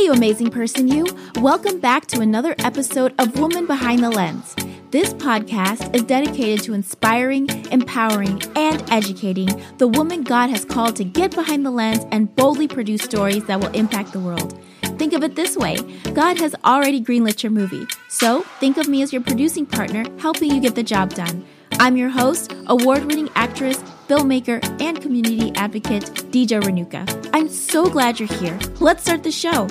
Hey, you amazing person, you. Welcome back to another episode of Woman Behind the Lens. This podcast is dedicated to inspiring, empowering, and educating the woman God has called to get behind the lens and boldly produce stories that will impact the world. Think of it this way God has already greenlit your movie, so think of me as your producing partner, helping you get the job done. I'm your host, award winning actress, filmmaker, and community advocate, Dija Renuka. I'm so glad you're here. Let's start the show.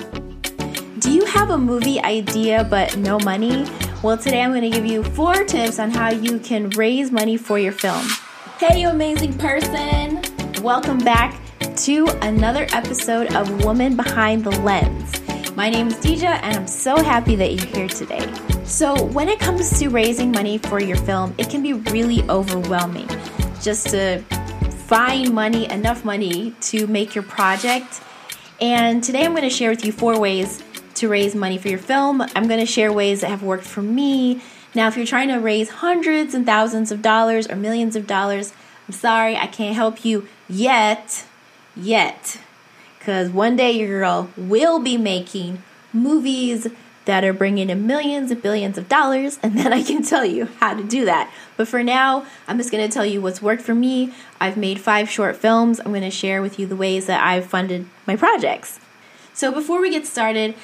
Do you have a movie idea but no money? Well, today I'm going to give you four tips on how you can raise money for your film. Hey, you amazing person! Welcome back to another episode of Woman Behind the Lens. My name is Dija, and I'm so happy that you're here today. So, when it comes to raising money for your film, it can be really overwhelming just to find money, enough money to make your project. And today I'm going to share with you four ways to raise money for your film. I'm going to share ways that have worked for me. Now, if you're trying to raise hundreds and thousands of dollars or millions of dollars, I'm sorry, I can't help you yet. Yet. Because one day your girl will be making movies that are bringing in millions and billions of dollars, and then I can tell you how to do that. But for now, I'm just going to tell you what's worked for me. I've made five short films. I'm going to share with you the ways that I've funded my projects. So before we get started,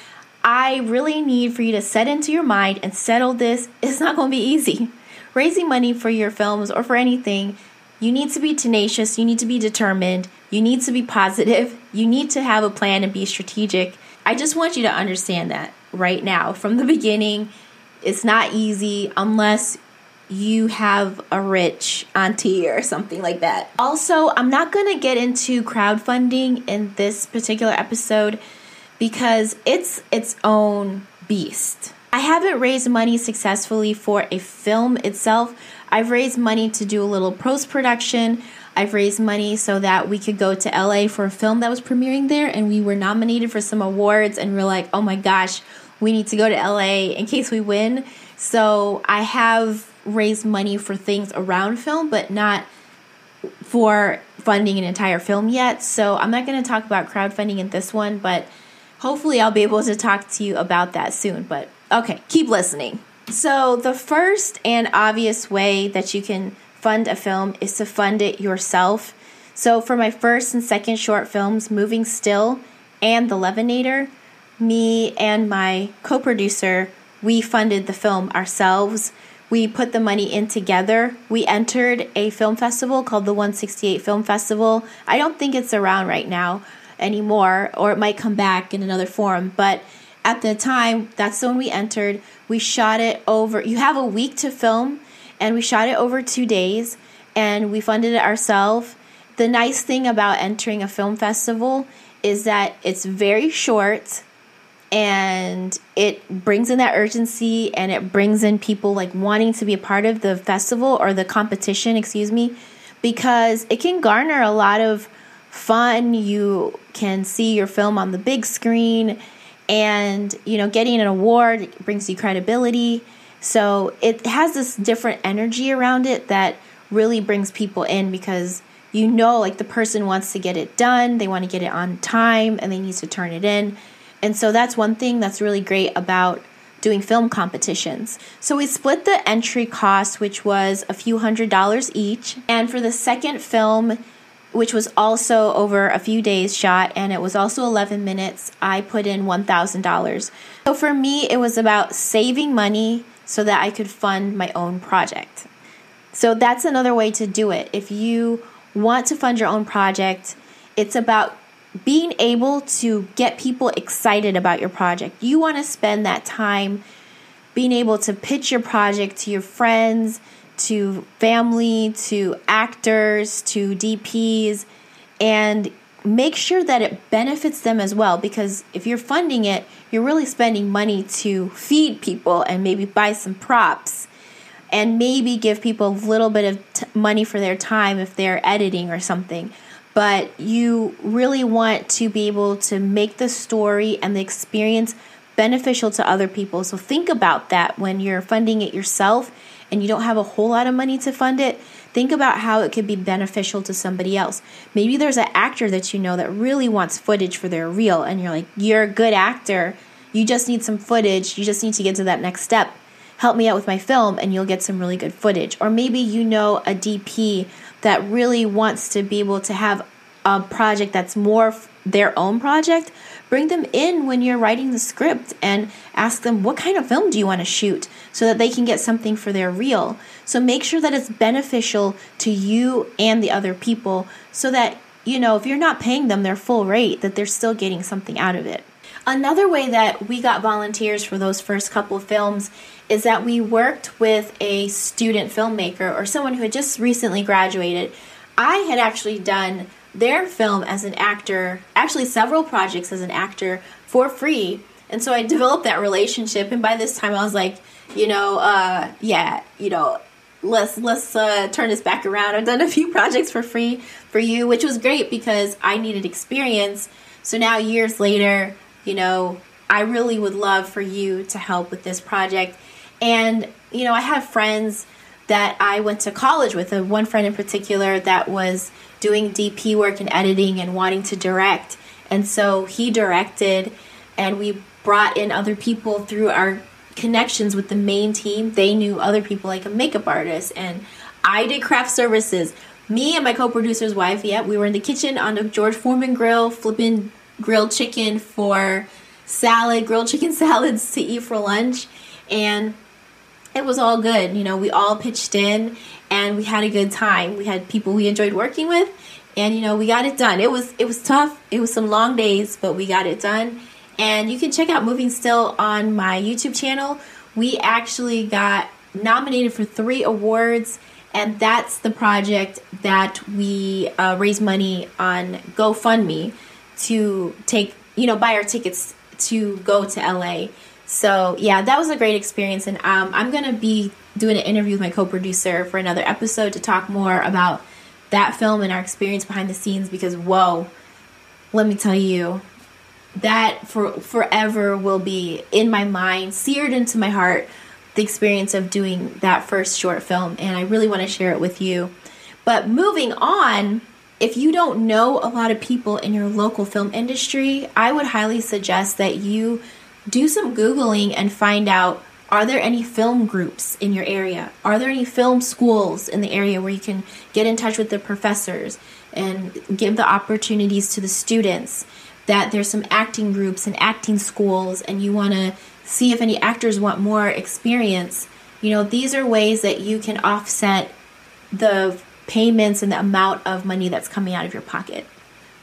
I really need for you to set into your mind and settle this. It's not going to be easy. Raising money for your films or for anything, you need to be tenacious, you need to be determined, you need to be positive, you need to have a plan and be strategic. I just want you to understand that right now from the beginning. It's not easy unless you have a rich auntie or something like that. Also, I'm not going to get into crowdfunding in this particular episode because it's its own beast. I haven't raised money successfully for a film itself. I've raised money to do a little post production. I've raised money so that we could go to LA for a film that was premiering there, and we were nominated for some awards. And we're like, oh my gosh, we need to go to LA in case we win. So I have raised money for things around film, but not for funding an entire film yet. So I'm not going to talk about crowdfunding in this one, but hopefully I'll be able to talk to you about that soon. But okay, keep listening. So, the first and obvious way that you can fund a film is to fund it yourself. So, for my first and second short films, Moving Still and The Levinator, me and my co producer, we funded the film ourselves. We put the money in together. We entered a film festival called the 168 Film Festival. I don't think it's around right now anymore, or it might come back in another form, but at the time, that's when we entered. We shot it over, you have a week to film, and we shot it over two days, and we funded it ourselves. The nice thing about entering a film festival is that it's very short and it brings in that urgency and it brings in people like wanting to be a part of the festival or the competition, excuse me, because it can garner a lot of fun. You can see your film on the big screen and you know getting an award brings you credibility so it has this different energy around it that really brings people in because you know like the person wants to get it done they want to get it on time and they need to turn it in and so that's one thing that's really great about doing film competitions. So we split the entry cost, which was a few hundred dollars each. And for the second film, which was also over a few days shot and it was also 11 minutes, I put in $1,000. So for me, it was about saving money so that I could fund my own project. So that's another way to do it. If you want to fund your own project, it's about being able to get people excited about your project. You want to spend that time being able to pitch your project to your friends, to family, to actors, to DPs, and make sure that it benefits them as well. Because if you're funding it, you're really spending money to feed people and maybe buy some props and maybe give people a little bit of t- money for their time if they're editing or something. But you really want to be able to make the story and the experience beneficial to other people. So think about that when you're funding it yourself and you don't have a whole lot of money to fund it, Think about how it could be beneficial to somebody else. Maybe there's an actor that you know that really wants footage for their reel, and you're like, you're a good actor. You just need some footage. You just need to get to that next step. Help me out with my film, and you'll get some really good footage. Or maybe you know a DP that really wants to be able to have a project that's more their own project, bring them in when you're writing the script and ask them what kind of film do you want to shoot so that they can get something for their reel. So make sure that it's beneficial to you and the other people so that, you know, if you're not paying them their full rate, that they're still getting something out of it. Another way that we got volunteers for those first couple films is that we worked with a student filmmaker or someone who had just recently graduated. I had actually done their film as an actor, actually several projects as an actor for free. And so I developed that relationship and by this time I was like, you know, uh, yeah, you know, let's let's uh, turn this back around. I've done a few projects for free for you, which was great because I needed experience. So now years later, you know, I really would love for you to help with this project. And you know, I have friends that I went to college with. Uh, one friend in particular that was doing DP work and editing and wanting to direct. And so he directed, and we brought in other people through our connections with the main team. They knew other people like a makeup artist, and I did craft services. Me and my co producer's wife, yeah, we were in the kitchen on the George Foreman grill, flipping grilled chicken for salad, grilled chicken salads to eat for lunch. And it was all good. You know, we all pitched in and we had a good time. We had people we enjoyed working with and you know, we got it done. It was it was tough. It was some long days, but we got it done. And you can check out Moving Still on my YouTube channel. We actually got nominated for 3 awards and that's the project that we uh, raise money on GoFundMe to take, you know, buy our tickets to go to LA. So yeah, that was a great experience, and um, I'm gonna be doing an interview with my co-producer for another episode to talk more about that film and our experience behind the scenes. Because whoa, let me tell you, that for forever will be in my mind, seared into my heart. The experience of doing that first short film, and I really want to share it with you. But moving on, if you don't know a lot of people in your local film industry, I would highly suggest that you do some Googling and find out are there any film groups in your area? Are there any film schools in the area where you can get in touch with the professors and give the opportunities to the students? That there's some acting groups and acting schools, and you want to see if any actors want more experience. You know, these are ways that you can offset the payments and the amount of money that's coming out of your pocket.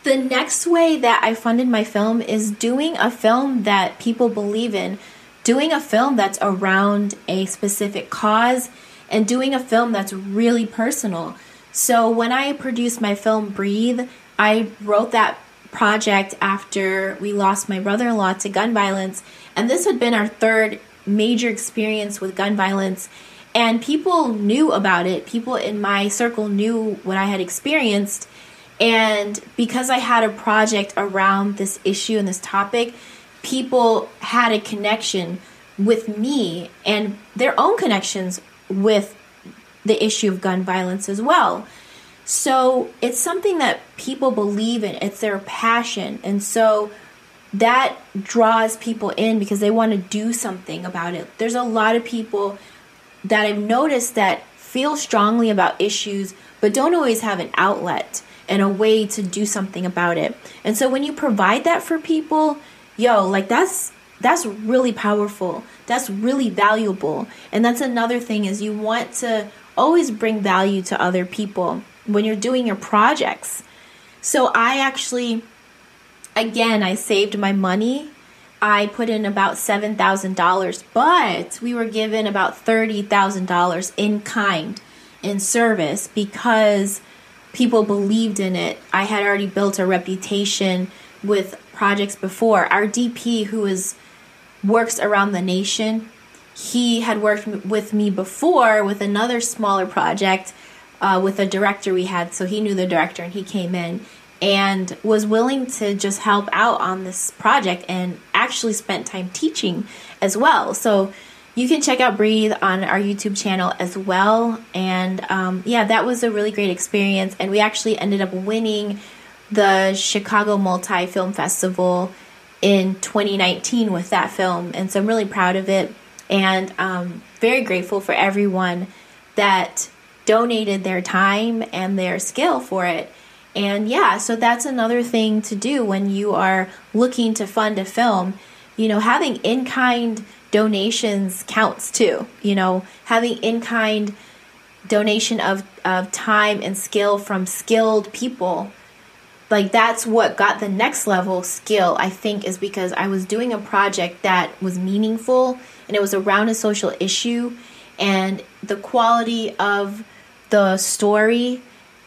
The next way that I funded my film is doing a film that people believe in, doing a film that's around a specific cause, and doing a film that's really personal. So when I produced my film Breathe, I wrote that project after we lost my brother in law to gun violence, and this had been our third major experience with gun violence. And people knew about it. People in my circle knew what I had experienced and because I had a project around this issue and this topic, people had a connection with me and their own connections with the issue of gun violence as well. So it's something that people believe in, it's their passion. And so that draws people in because they want to do something about it. There's a lot of people that I've noticed that feel strongly about issues but don't always have an outlet and a way to do something about it. And so when you provide that for people, yo, like that's that's really powerful. That's really valuable. And that's another thing is you want to always bring value to other people when you're doing your projects. So I actually again, I saved my money. I put in about $7,000, but we were given about $30,000 in kind in service because people believed in it. I had already built a reputation with projects before. Our DP, who is works around the nation, he had worked with me before with another smaller project uh, with a director we had. So he knew the director, and he came in and was willing to just help out on this project and actually spent time teaching as well. So you can check out Breathe on our YouTube channel as well. And um, yeah, that was a really great experience. And we actually ended up winning the Chicago Multi Film Festival in 2019 with that film. And so I'm really proud of it and um, very grateful for everyone that donated their time and their skill for it. And yeah, so that's another thing to do when you are looking to fund a film. You know, having in kind donations counts too. You know, having in kind donation of, of time and skill from skilled people like that's what got the next level skill i think is because i was doing a project that was meaningful and it was around a social issue and the quality of the story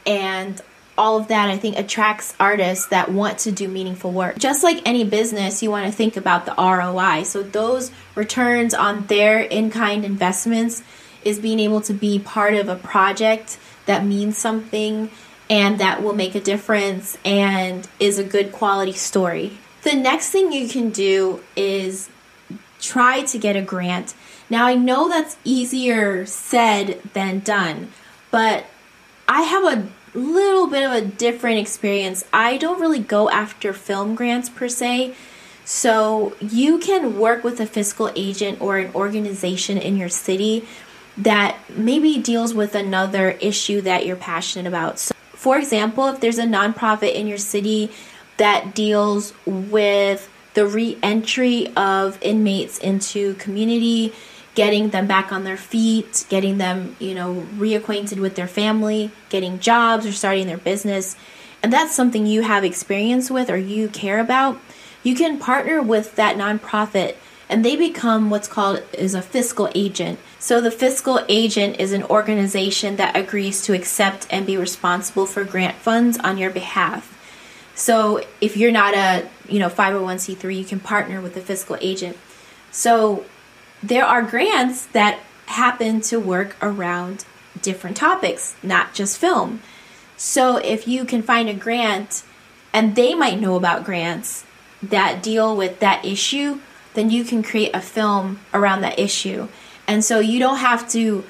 and all of that i think attracts artists that want to do meaningful work. Just like any business you want to think about the roi so those returns on their in-kind investments is being able to be part of a project that means something and that will make a difference and is a good quality story. The next thing you can do is try to get a grant. Now, I know that's easier said than done, but I have a little bit of a different experience. I don't really go after film grants per se. So, you can work with a fiscal agent or an organization in your city that maybe deals with another issue that you're passionate about. So, for example, if there's a nonprofit in your city that deals with the re-entry of inmates into community, getting them back on their feet, getting them, you know, reacquainted with their family, getting jobs or starting their business, and that's something you have experience with or you care about, you can partner with that nonprofit and they become what's called is a fiscal agent. So the fiscal agent is an organization that agrees to accept and be responsible for grant funds on your behalf. So if you're not a, you know, 501c3, you can partner with the fiscal agent. So there are grants that happen to work around different topics, not just film. So if you can find a grant and they might know about grants that deal with that issue, then you can create a film around that issue. And so you don't have to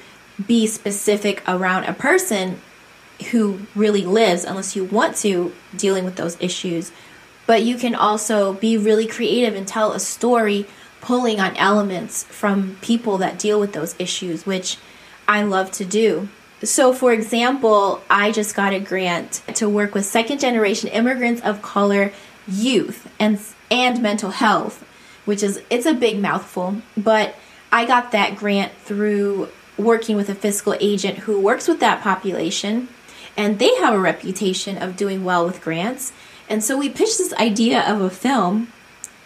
be specific around a person who really lives unless you want to dealing with those issues. But you can also be really creative and tell a story pulling on elements from people that deal with those issues, which I love to do. So, for example, I just got a grant to work with second generation immigrants of color youth and, and mental health which is it's a big mouthful, but I got that grant through working with a fiscal agent who works with that population and they have a reputation of doing well with grants. And so we pitched this idea of a film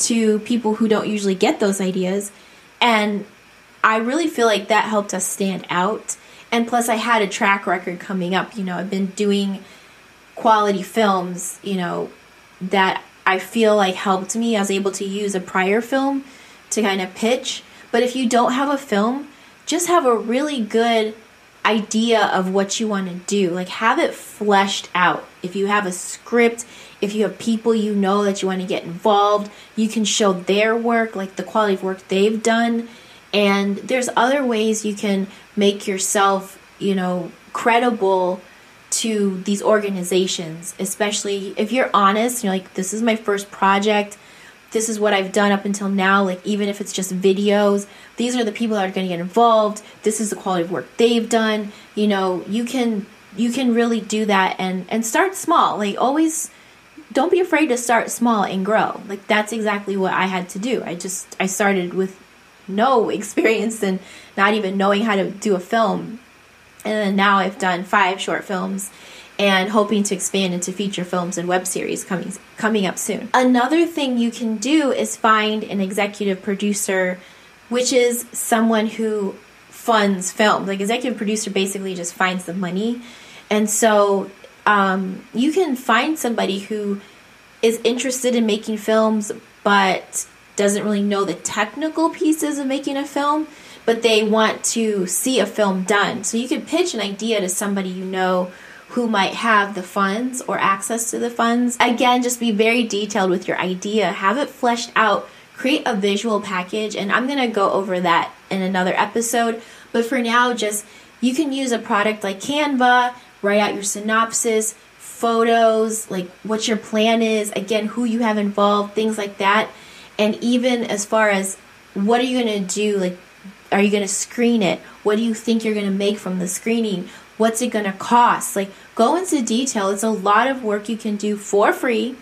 to people who don't usually get those ideas and I really feel like that helped us stand out. And plus I had a track record coming up, you know, I've been doing quality films, you know, that I feel like helped me. I was able to use a prior film to kind of pitch. But if you don't have a film, just have a really good idea of what you want to do. Like have it fleshed out. If you have a script, if you have people you know that you want to get involved, you can show their work, like the quality of work they've done. And there's other ways you can make yourself, you know, credible to these organizations, especially if you're honest, you're like, this is my first project. This is what I've done up until now. Like, even if it's just videos, these are the people that are going to get involved. This is the quality of work they've done. You know, you can you can really do that and and start small. Like, always don't be afraid to start small and grow. Like, that's exactly what I had to do. I just I started with no experience and not even knowing how to do a film and then now I've done five short films and hoping to expand into feature films and web series coming coming up soon. Another thing you can do is find an executive producer which is someone who funds films. Like executive producer basically just finds the money. And so um, you can find somebody who is interested in making films but doesn't really know the technical pieces of making a film but they want to see a film done. So you could pitch an idea to somebody you know who might have the funds or access to the funds. Again, just be very detailed with your idea, have it fleshed out, create a visual package, and I'm gonna go over that in another episode. But for now, just you can use a product like Canva, write out your synopsis, photos, like what your plan is, again, who you have involved, things like that. And even as far as what are you to do, like, are you going to screen it? What do you think you're going to make from the screening? What's it going to cost? Like, go into detail. It's a lot of work you can do for free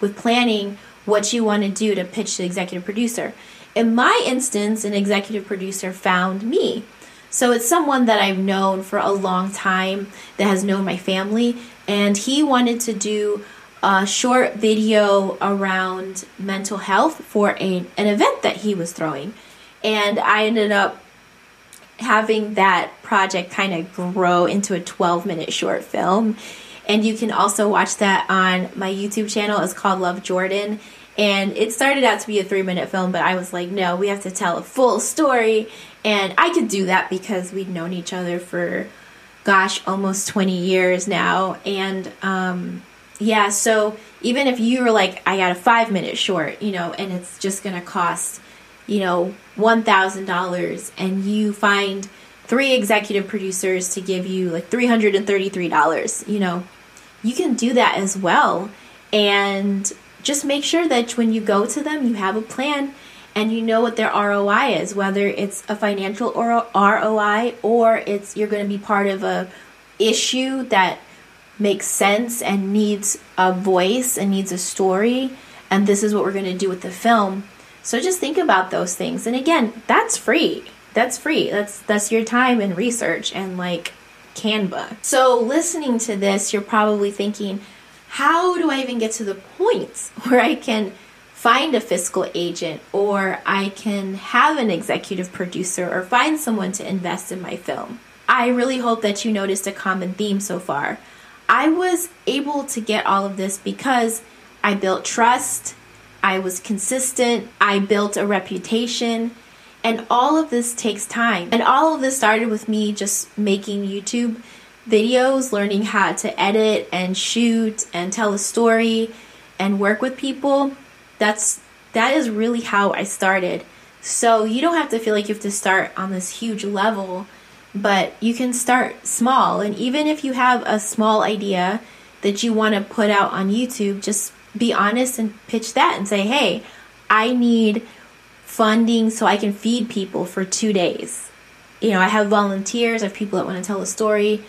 with planning what you want to do to pitch the executive producer. In my instance, an executive producer found me. So it's someone that I've known for a long time that has known my family, and he wanted to do a short video around mental health for a, an event that he was throwing. And I ended up having that project kind of grow into a 12 minute short film. And you can also watch that on my YouTube channel. It's called Love Jordan. And it started out to be a three minute film, but I was like, no, we have to tell a full story. And I could do that because we'd known each other for, gosh, almost 20 years now. And um, yeah, so even if you were like, I got a five minute short, you know, and it's just going to cost, you know, $1,000, and you find three executive producers to give you like $333, you know, you can do that as well. And just make sure that when you go to them, you have a plan and you know what their ROI is, whether it's a financial ROI or it's you're going to be part of a issue that makes sense and needs a voice and needs a story and this is what we're going to do with the film. So just think about those things. And again, that's free. That's free. That's that's your time and research and like Canva. So listening to this, you're probably thinking, how do I even get to the point where I can find a fiscal agent or I can have an executive producer or find someone to invest in my film? I really hope that you noticed a common theme so far. I was able to get all of this because I built trust, I was consistent, I built a reputation, and all of this takes time. And all of this started with me just making YouTube videos, learning how to edit and shoot and tell a story and work with people. That's that is really how I started. So you don't have to feel like you have to start on this huge level, but you can start small. And even if you have a small idea that you want to put out on YouTube, just be honest and pitch that and say, "Hey, I need funding so I can feed people for 2 days." You know, I have volunteers, I have people that want to tell a story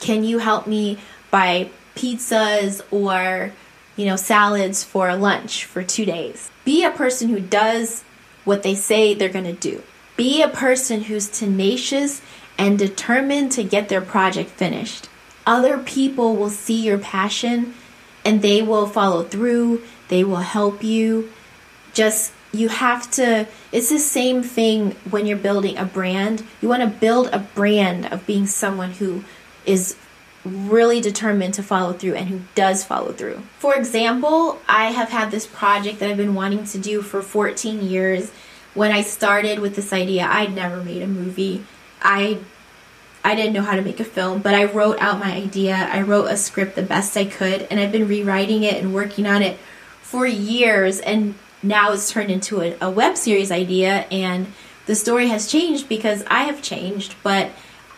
can you help me buy pizzas or, you know, salads for lunch for two days? Be a person who does what they say they're going to do. Be a person who's tenacious and determined to get their project finished. Other people will see your passion and they will follow through, they will help you. Just you have to it's the same thing when you're building a brand you want to build a brand of being someone who is really determined to follow through and who does follow through. For example, I have had this project that I've been wanting to do for 14 years. When I started with this idea, I'd never made a movie. I I didn't know how to make a film, but I wrote out my idea. I wrote a script the best I could, and I've been rewriting it and working on it for years. And now it's turned into a, a web series idea, and the story has changed because I have changed, but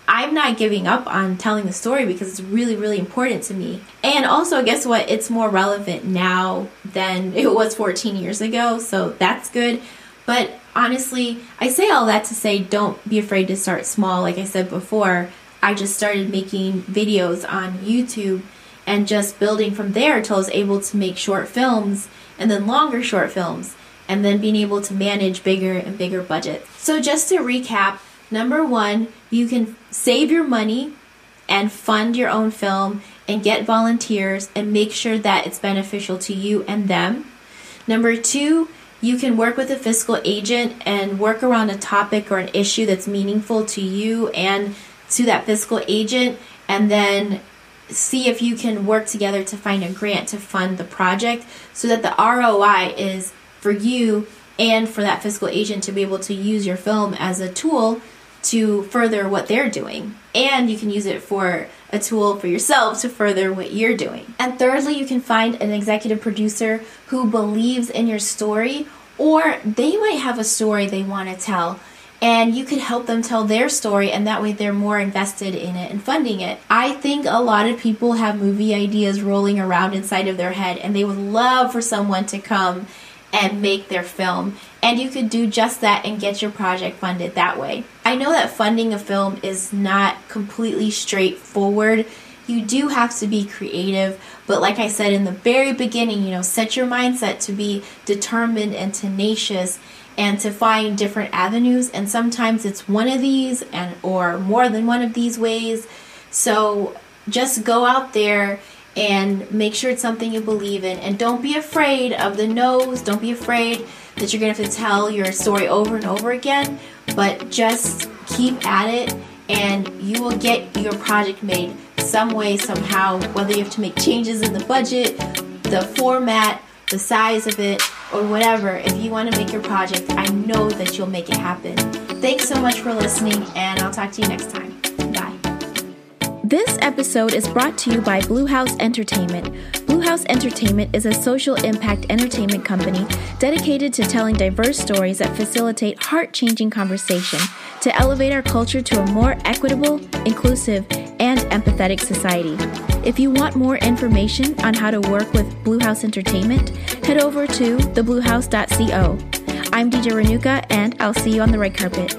I'm not giving up on telling the story because it's really, really important to me. And also, guess what? It's more relevant now than it was 14 years ago, so that's good. But honestly, I say all that to say don't be afraid to start small. Like I said before, I just started making videos on YouTube and just building from there until I was able to make short films and then longer short films and then being able to manage bigger and bigger budgets. So, just to recap, Number one, you can save your money and fund your own film and get volunteers and make sure that it's beneficial to you and them. Number two, you can work with a fiscal agent and work around a topic or an issue that's meaningful to you and to that fiscal agent, and then see if you can work together to find a grant to fund the project so that the ROI is for you and for that fiscal agent to be able to use your film as a tool to further what they're doing. And you can use it for a tool for yourself to further what you're doing. And thirdly, you can find an executive producer who believes in your story or they might have a story they want to tell and you could help them tell their story and that way they're more invested in it and funding it. I think a lot of people have movie ideas rolling around inside of their head and they would love for someone to come and make their film. And you could do just that and get your project funded that way. I know that funding a film is not completely straightforward. You do have to be creative, but like I said in the very beginning, you know, set your mindset to be determined and tenacious and to find different avenues and sometimes it's one of these and or more than one of these ways so just go out there and make sure it's something you believe in and don't be afraid of the no's don't be afraid that you're going to have to tell your story over and over again but just keep at it and you will get your project made some way somehow whether you have to make changes in the budget the format the size of it or whatever, if you want to make your project, I know that you'll make it happen. Thanks so much for listening, and I'll talk to you next time. This episode is brought to you by Blue House Entertainment. Blue House Entertainment is a social impact entertainment company dedicated to telling diverse stories that facilitate heart changing conversation to elevate our culture to a more equitable, inclusive, and empathetic society. If you want more information on how to work with Blue House Entertainment, head over to thebluehouse.co. I'm Dija Renuka, and I'll see you on the red carpet.